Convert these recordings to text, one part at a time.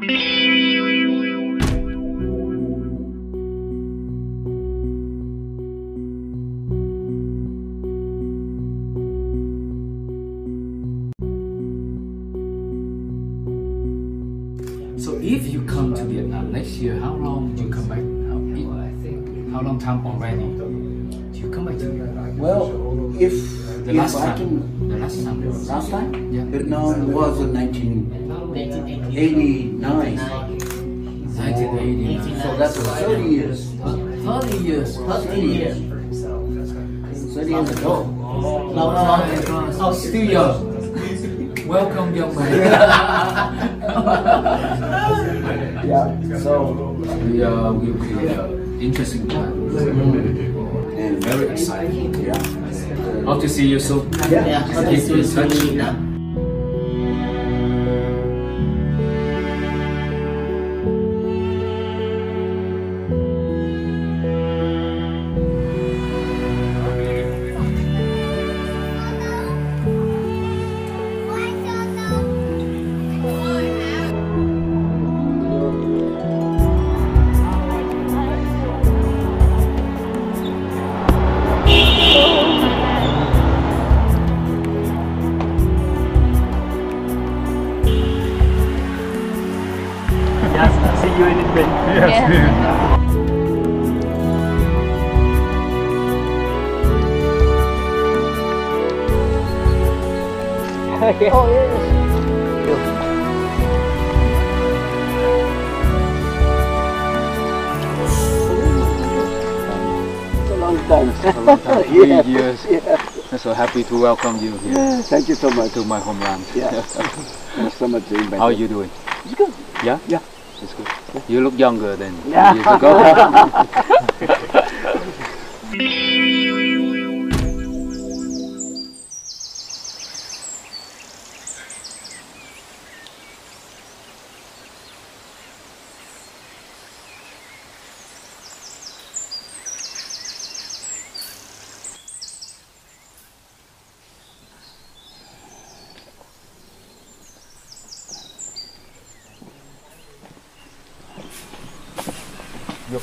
So if you come to Vietnam next year, how long do you come back? How, how long time already? Do you come back to Vietnam? Well, if, The if last I time. can, The last time. last time? Yeah. Vietnam was in 1989. 1989. So that's 30 years. 30 years. 30 years. 30 years ago. Oh. Oh, young. Welcome, young man. Yeah. So, we uh, be uh, interesting time. and Very exciting. yeah. Hope to see you soon. Yeah. Keep in touch. Yes, three Yeah. years. Yeah. I'm so happy to welcome you here Yeah, Thank you so much. to my homeland. Yeah. Thanks so much How are you doing? It's good. Yeah? Yeah. It's good. You look younger than Yeah. years ago.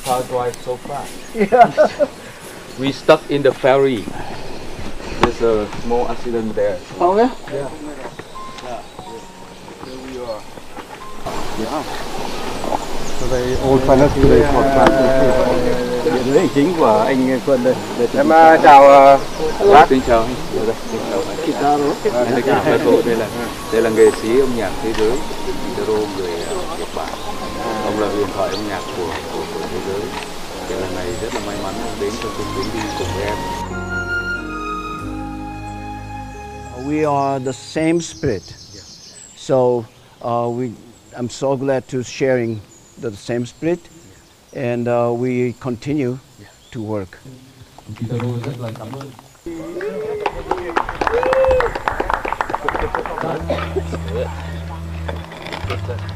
car drives so fast. Yeah. We stuck in the ferry. There's a small accident there. Oh, yeah? Here we are. Old Finance Today podcast. Điện lý chính của anh Quân đây. Em uh, chào uh, bác. Xin chào anh. Đây, xin chào anh. Đây là Kitaro, đây là đây là nghệ sĩ âm nhạc thế giới Kitaro người uh, Nhật Bản ông là huyền thoại âm nhạc của của, giới thì lần này rất là may mắn đến trong cái chuyến đi cùng với em We are the same spirit. So uh, we, I'm so glad to sharing the same spirit, and uh, we continue to work.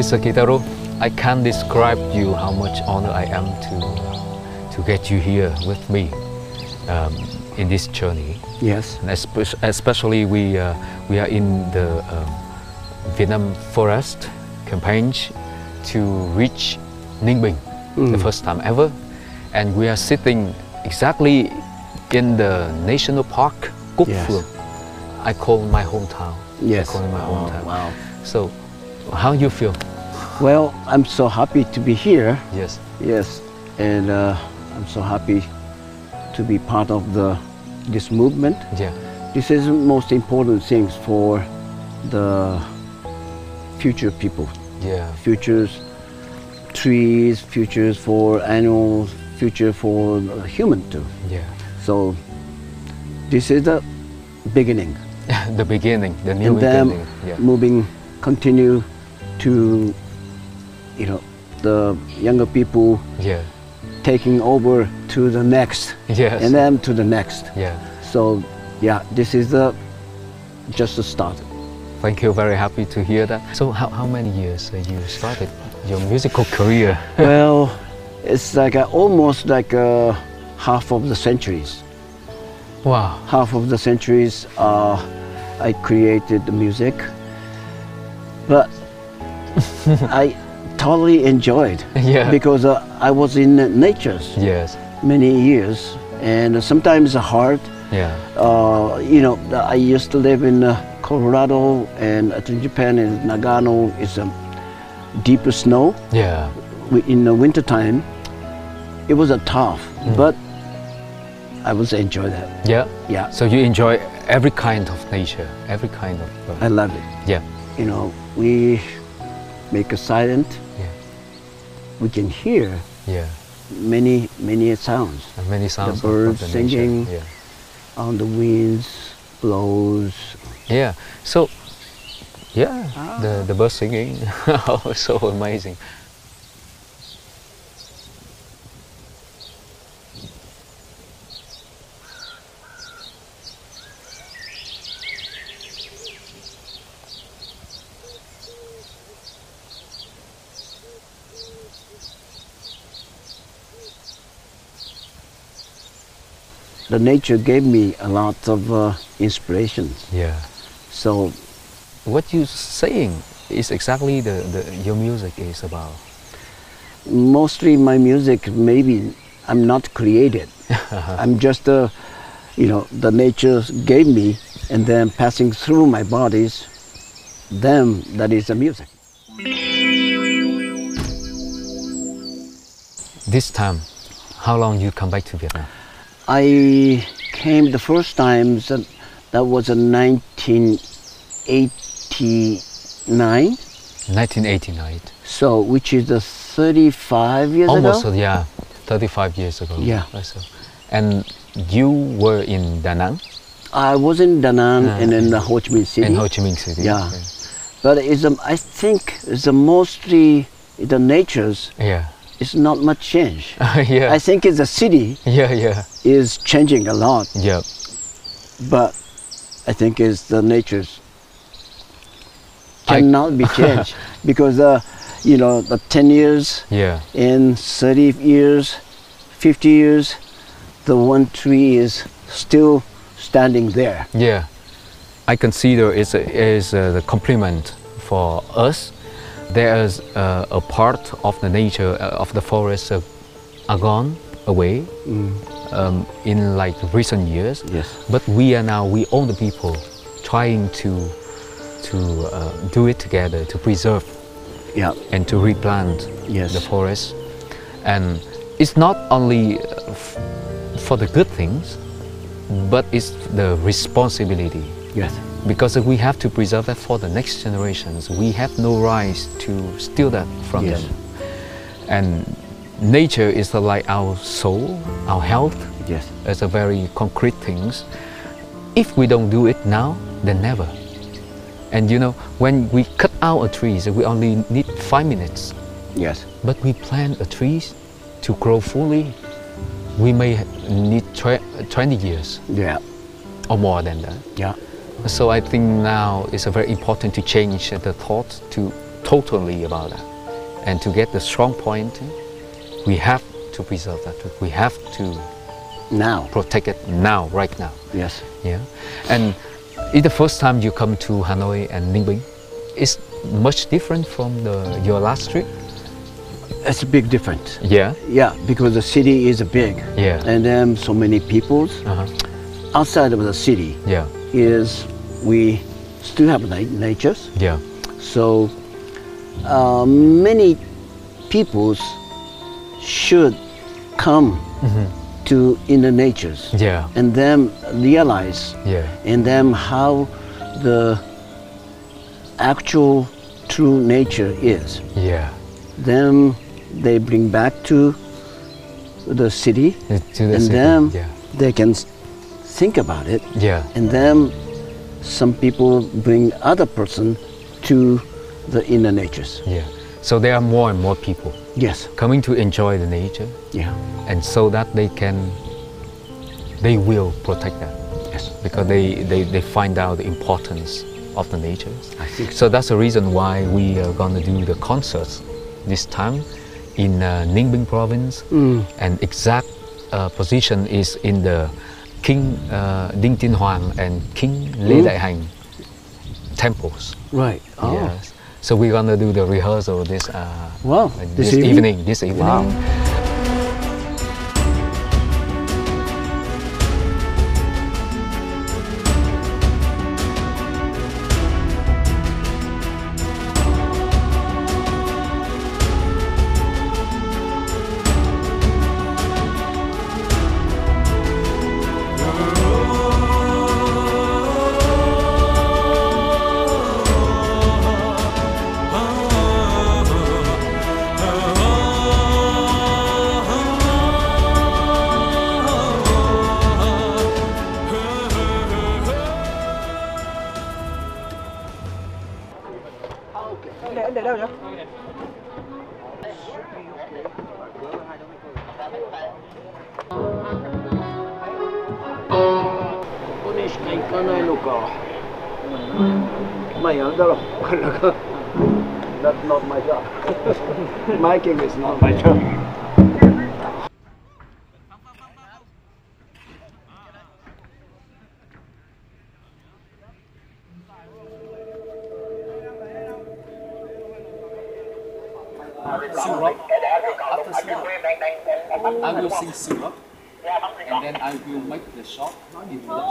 Mr. Kitaro, I can't describe you how much honor I am to to get you here with me um, in this journey. Yes. And especially we uh, we are in the um, Vietnam forest campaign to reach Ninh Bình, the Mm. first time ever, and we are sitting exactly in the national park Cúc Yes. I call my hometown. Yes. I call it my Oh, hometown. wow. So, how you feel? Well, I'm so happy to be here. Yes. Yes, and uh, I'm so happy to be part of the this movement. Yeah. This is the most important things for the future people, Yeah. futures trees, futures for animals, future for the human too. Yeah. So this is the beginning. the beginning, the new and then beginning. Yeah. moving, continue to, you know, the younger people Yeah. taking over to the next, Yes. and then to the next. yeah. So, yeah, this is the just the start. Thank you. Very happy to hear that. So, how, how many years you started your musical career? well, it's like a, almost like a half of the centuries. wow. Half of the centuries, uh, I created the music, but I totally enjoyed Yeah. because uh, I was in nature's Yes. many years, and sometimes hard. Yeah. Uh, you know, I used to live in uh, Colorado and uh, in Japan in Nagano is um, deeper snow. Yeah. In the winter time, it was a tough, Mm. but I was enjoy that. Yeah. Yeah, So you enjoy every kind of nature, every kind of. Uh, I love it. yeah. You know, we make a silent. We can hear Yeah. many many sounds And many sounds. of- of birds the singing. Yeah. on the winds, blows. Yeah. So. Yeah. Ah. The the bird singing. oh, so amazing. The nature gave me a lot of uh, inspiration. Yeah. So What you saying is exactly the, the your music is about. mostly my music, maybe I'm not created. I'm just, uh, you know, the nature gave me, and then passing through my bodies. Them that is the music. This time, how long you come back to Vietnam? I came the first time. That, that was in 1989. 1989. So, which is the 35 years Almost, ago. uh, yeah, 35 years ago. Yeah. Saw. And you were in Da Nang, I was in Da Nang Ah, and in the Ho Chi Minh City. in Ho Chi Minh City. Yeah. But it's, um, I think it's mostly the natures Yeah. Is not much change. yeah. I think it's the city yeah, yeah, is changing a lot, yeah. but I think it's the natures cannot be changed because uh, you know the 10 years Yeah. in 30 years, 50 years, the one tree is still standing there. Yeah, I consider it's a, is a, the compliment for us. There is uh, a part of the nature uh, of the forest uh, are gone away um, in like recent years. Yes. But we are now we own the people trying to to uh, do it together to preserve Yeah. and to replant Yes. the forest. And it's not only uh, f- for the good things, but it's the responsibility Yes. Because we have to preserve that for the next generations. We have no rights to steal that from Yes. them. And nature is like our soul, our health. Yes. It's a very concrete things. If we don't do it now, then never. And you know, when we cut out a tree, we only need five minutes. Yes. But we plant a tree to grow fully, we may need 20 years Yeah. or more than that. Yeah. So I think now it's very important to change the thought to totally about that. And to get the strong point, we have to preserve that. We have to Now. protect it now, right now. Yes. Yeah. And it's the first time you come to Hanoi and Ninh Bình. It's much different from the, your last trip. It's a big difference. Yeah. Yeah, because the city is big. Yeah. And then so many peoples. Uh-huh. Outside of the city Yeah. Is we still have na- natures. Yeah. So uh, many peoples should come to in the natures Yeah. and then realize Yeah. and then how the actual true nature is. Yeah. Then they bring back to the city, To the and city, then yeah. they can think about it, Yeah. and then some people bring other person to the inner natures. Yeah. So there are more and more people Yes, coming to enjoy the nature, yeah, and so that they can, they will protect that yes. because they, they, they find out the importance of the nature. I think So that's the reason why we are going to do the concerts this time in uh, Ninh province, Mm. and exact uh, position is in the King uh, Đinh Tiên Hoàng and King Lê Mm. Đại Hành temples. Right. Oh, Yes. So we're gonna do the rehearsal this uh, Wow, uh, this this, evening? evening? This evening. Wow. Anh để, anh để đâu nhá? しか行かないのか。まあやるだろう。That's not my job. Making is not my job. Syrup, and then I will make the short introduction.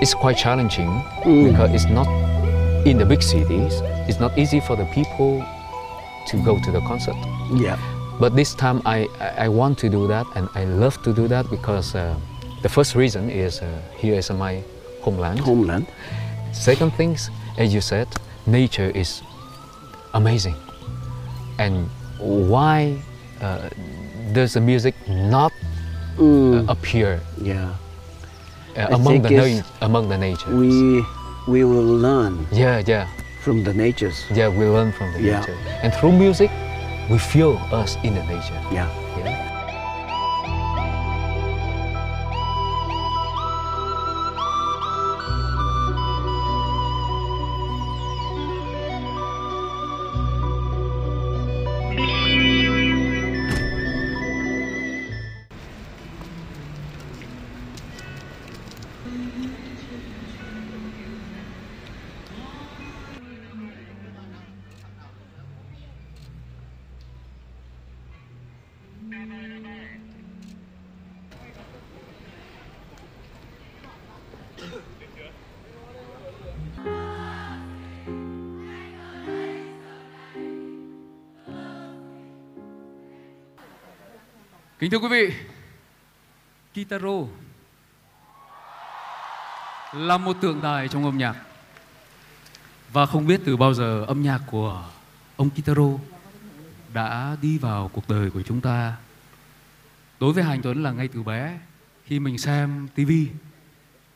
It's quite challenging because it's not in the big cities. It's not easy for the people to go to the concert. Yeah. But this time I, I want to do that and I love to do that because uh, the first reason is uh, here is my homeland. Homeland. Second things, as you said, nature is amazing. And why uh, does the music not Mm, uh, appear yeah. Uh, among the na- among the nature? We we will learn yeah, yeah, from the natures. yeah. We learn from the Yeah. nature, and through music, we feel us in the nature. Yeah. Yeah. Kính thưa quý vị, Kitaro là một tượng đài trong âm nhạc. Và không biết từ bao giờ âm nhạc của ông Kitaro đã đi vào cuộc đời của chúng ta. Đối với Hành Tuấn là ngay từ bé khi mình xem TV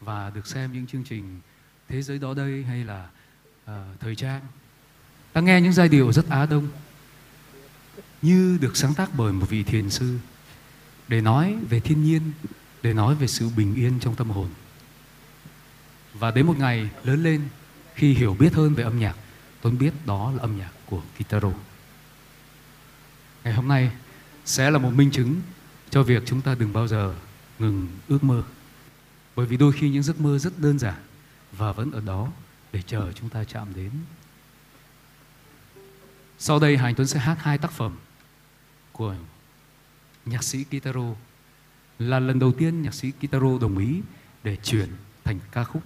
và được xem những chương trình Thế giới đó đây hay là uh, thời trang ta nghe những giai điệu rất Á Đông như được sáng tác bởi một vị thiền sư để nói về thiên nhiên, để nói về sự bình yên trong tâm hồn. Và đến một ngày lớn lên, khi hiểu biết hơn về âm nhạc, Tuấn biết đó là âm nhạc của Kitaro. Ngày hôm nay sẽ là một minh chứng cho việc chúng ta đừng bao giờ ngừng ước mơ. Bởi vì đôi khi những giấc mơ rất đơn giản và vẫn ở đó để chờ chúng ta chạm đến. Sau đây Hà Anh Tuấn sẽ hát hai tác phẩm của nhạc sĩ Kitaro. Là lần đầu tiên nhạc sĩ Kitaro đồng ý để chuyển thành ca khúc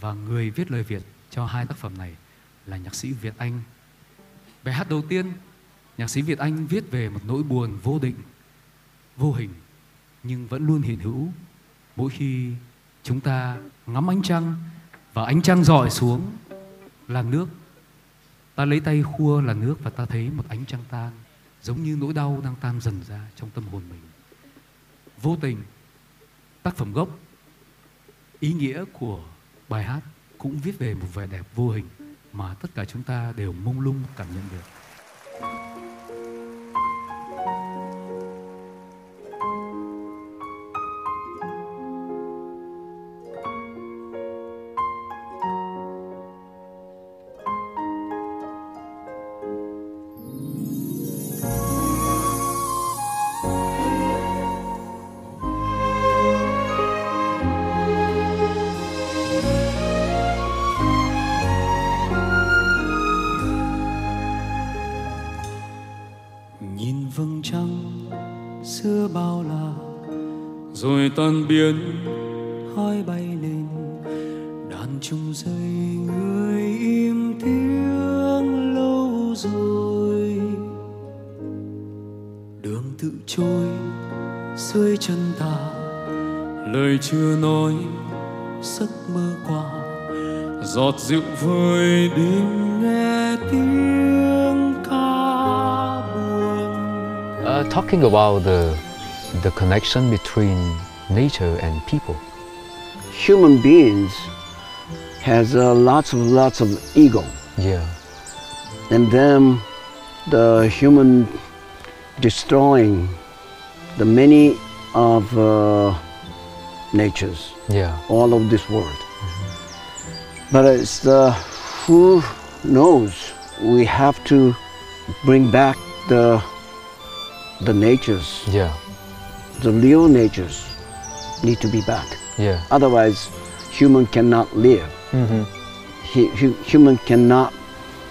và người viết lời Việt cho hai tác phẩm này là nhạc sĩ Việt Anh. Bài hát đầu tiên, nhạc sĩ Việt Anh viết về một nỗi buồn vô định, vô hình nhưng vẫn luôn hiện hữu mỗi khi chúng ta ngắm ánh trăng và ánh trăng rọi xuống làn nước ta lấy tay khua làn nước và ta thấy một ánh trăng tan giống như nỗi đau đang tan dần ra trong tâm hồn mình. Vô tình, tác phẩm gốc, ý nghĩa của bài hát cũng viết về một vẻ đẹp vô hình mà tất cả chúng ta đều mông lung cảm nhận được. Tan biến. Hai bay lên đàn chung dây người im tiếng lâu rồi. Đường tự trôi dưới chân ta lời chưa nói giấc mơ qua. Giọt rượu vơi đêm nghe tiếng ca buồn. Uh, talking about the the connection between nature and people. Human beings has uh, lots of lots of ego, Yeah. and then the human destroying the many of uh, natures, Yeah. all of this world. But it's the who knows? We have to bring back the the natures, Yeah. the real natures need to be back. Yeah. Otherwise, human cannot live. Mm-hmm. He, hu- human cannot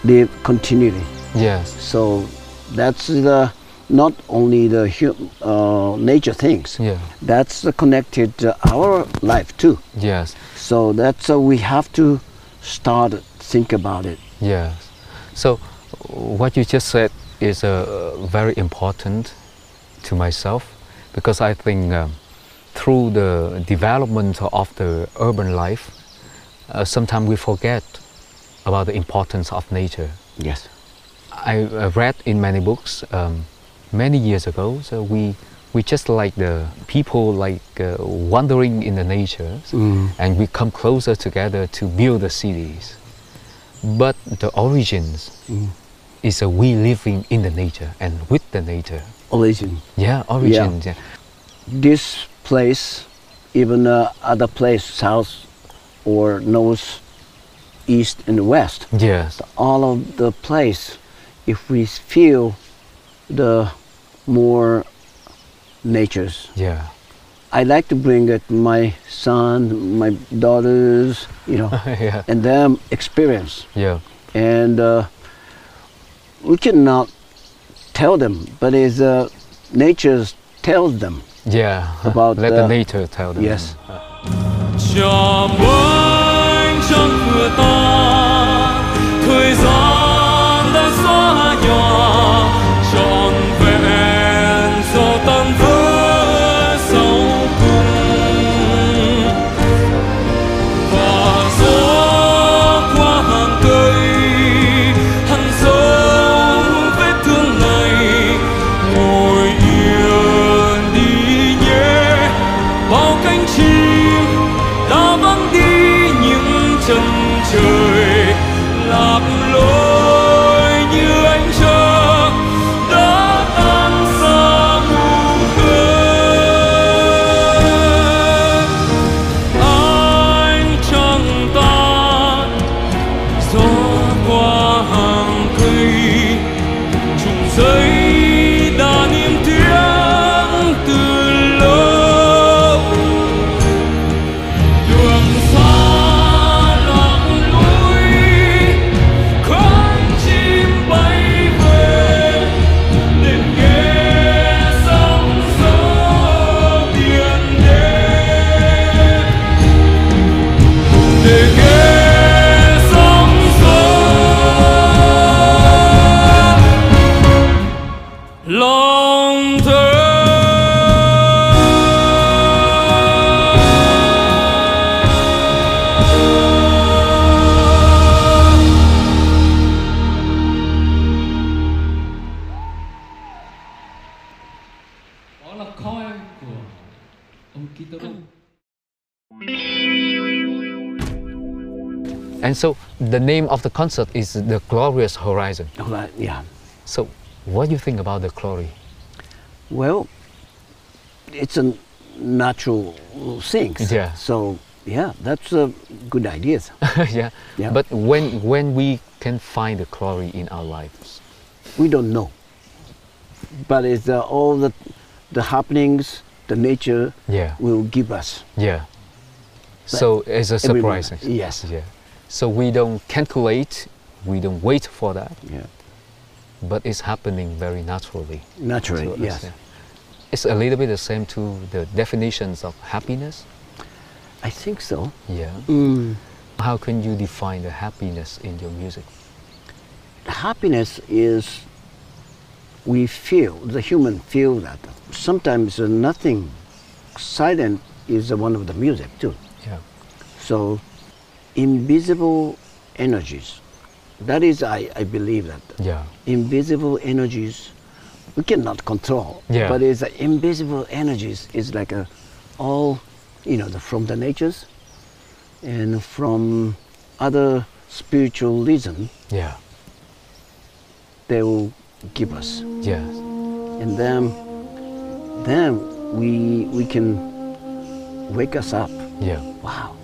live continually. Yes. So that's the not only the hu- uh, nature things. Yeah. That's connected to our life too. Yes. So that's uh, we have to start think about it. Yes. So, what you just said is uh, very important to myself because I think um, through the development of the urban life, uh, sometimes we forget about the importance of nature. Yes. I uh, read in many books um, many years ago. So we we just like the people like uh, wandering in the nature, Mm. and we come closer together to build the cities. But the origins Mm. is uh, we living in the nature and with the nature. Origin. Yeah, origins. Yeah. This place, even uh, other place, south or north, east and west. Yes. all of the place if we feel the more natures Yeah. i like to bring it my son my daughters you know yeah. and them experience Yeah. and uh, we cannot tell them but it's uh, nature tells them Yeah. About Let the- the nature tell them. yes the name of the concert is the Glorious Horizon. Right, yeah. So what do you think about the glory? Well, it's a natural thing. Yeah. So yeah, that's a good idea. yeah. Yeah. But when when we can find the glory in our lives? we don't know. But it's uh, all the the happenings, the nature Yeah. will give us. Yeah. So it's a surprise. Yes. Yeah. So we don't calculate, we don't wait for that, Yeah. but it's happening very naturally. Naturally, yes. yeah. It's a little bit the same to the definitions of happiness. I think so. Yeah. Mm. How can you define the happiness in your music? Happiness is we feel the human feel that sometimes nothing silent is one of the music too. Yeah. So invisible energies. That is I, I believe that Yeah. invisible energies we cannot control. Yeah. But it's invisible energies is like a all you know the, from the natures and from other spiritualism Yeah. they will give us. Yeah. And then then we we can wake us up. Yeah. Wow.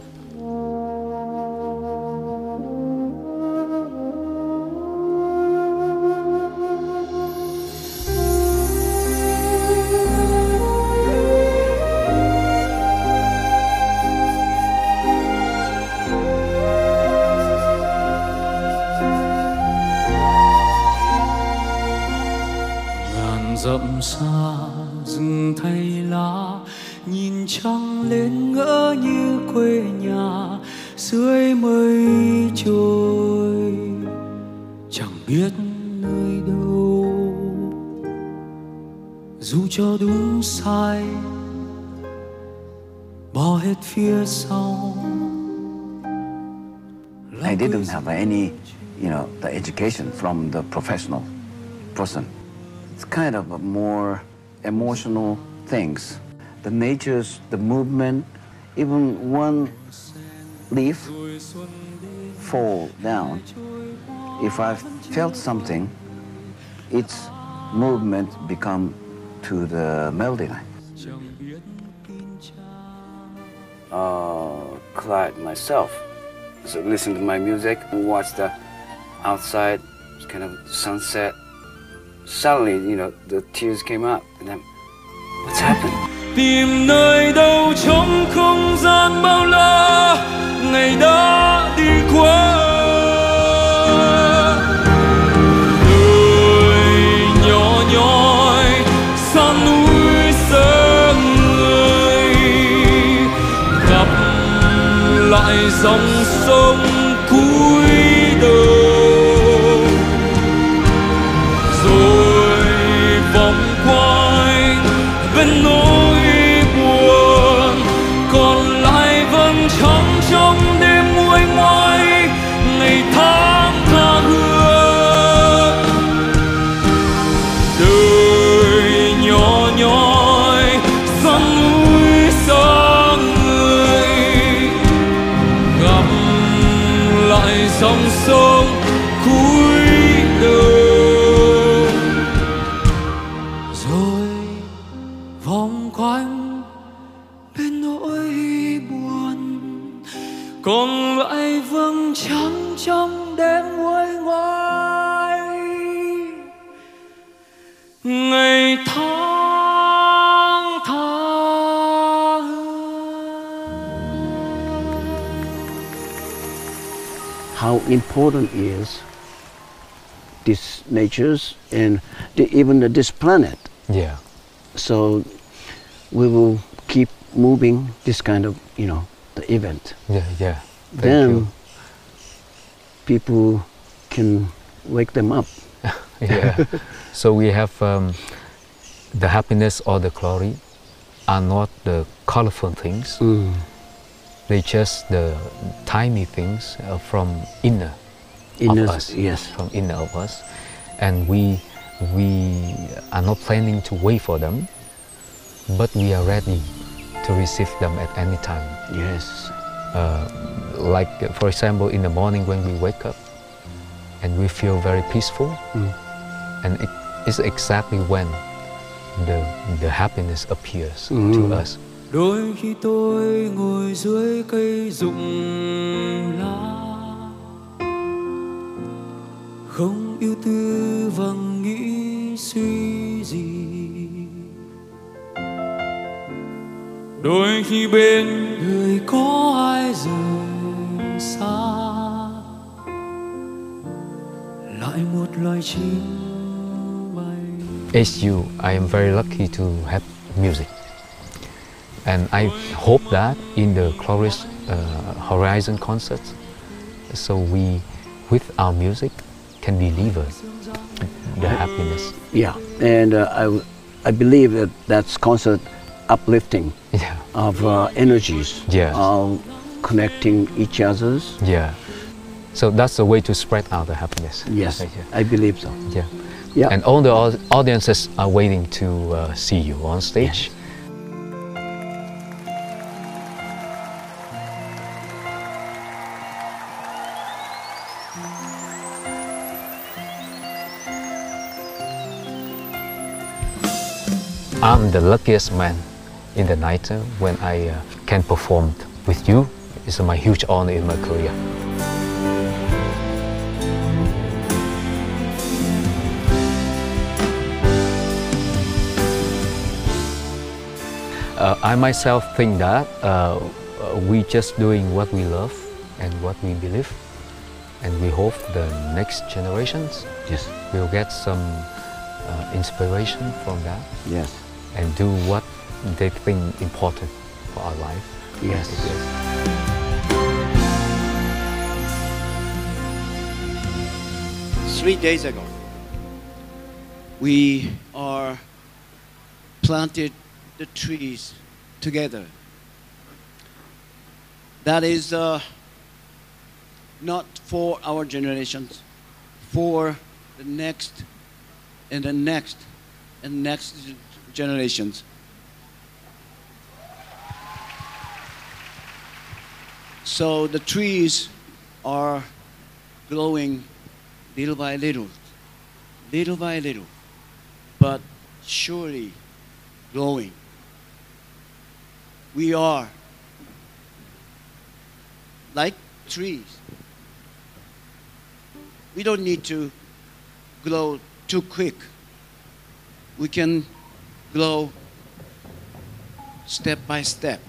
Biết nơi đâu dù cho đúng sai bỏ hết phía sau I didn't have any, you know, the education from the professional person. It's kind of a more emotional things. The natures, the movement, even one leaf fall down. If I felt something, its movement become to the melody line. uh, Clyde myself. So listen to my music and watch the outside kind of sunset. Suddenly, you know, the tears came up and then, what's happened? tìm nơi đâu trong không gian bao la ngày đã đi qua lại còn lại vầng trăng trong đêm nguôi ngoai ngày tháng tha How important is these natures and the, even the, this planet. Yeah. So we will keep moving this kind of, you know, the event. Yeah. Yeah. Thank then you. people can wake them up. yeah. so we have um, the happiness or the glory are not the colorful things. Mm. They just the tiny things uh, from inner Inner- of us. yes. From inner of us, and we we are not planning to wait for them, but we are ready to receive them at any time. Yes. Uh, like, for example, in the morning when we wake up and we feel very peaceful, and it is exactly when the, the happiness appears to us. đôi khi tôi ngồi dưới cây rụng lá không yêu tư và nghĩ suy gì đôi khi bên người có ai rời xa lại một loài chim bay As you, I am very lucky to have music. And I hope that in the Glorious uh, Horizon concert, so we, with our music, can deliver the happiness. Yeah, and uh, I, w- I believe that that's concert uplifting Yeah, of uh, energies, Yes. uh, connecting each other's. yeah. So that's the way to spread out the happiness. Yes, Yeah. I believe so. yeah. Yeah. And all the audiences are waiting to uh, see you on stage. I'm the luckiest man in the night uh, when I uh, can perform with you. It's my huge honor in my career. Uh, I myself think that uh, we just doing what we love and what we believe, and we hope the next generations Yes, will get some uh, inspiration from that yes, and do what they think important for our life. yes. three days ago, we are planted the trees together. That is uh, not for our generations, for the next and the next and next generations. So the trees are growing little by little, little by little, but surely growing. We are like trees. We don't need to grow too quick. We can grow step by step.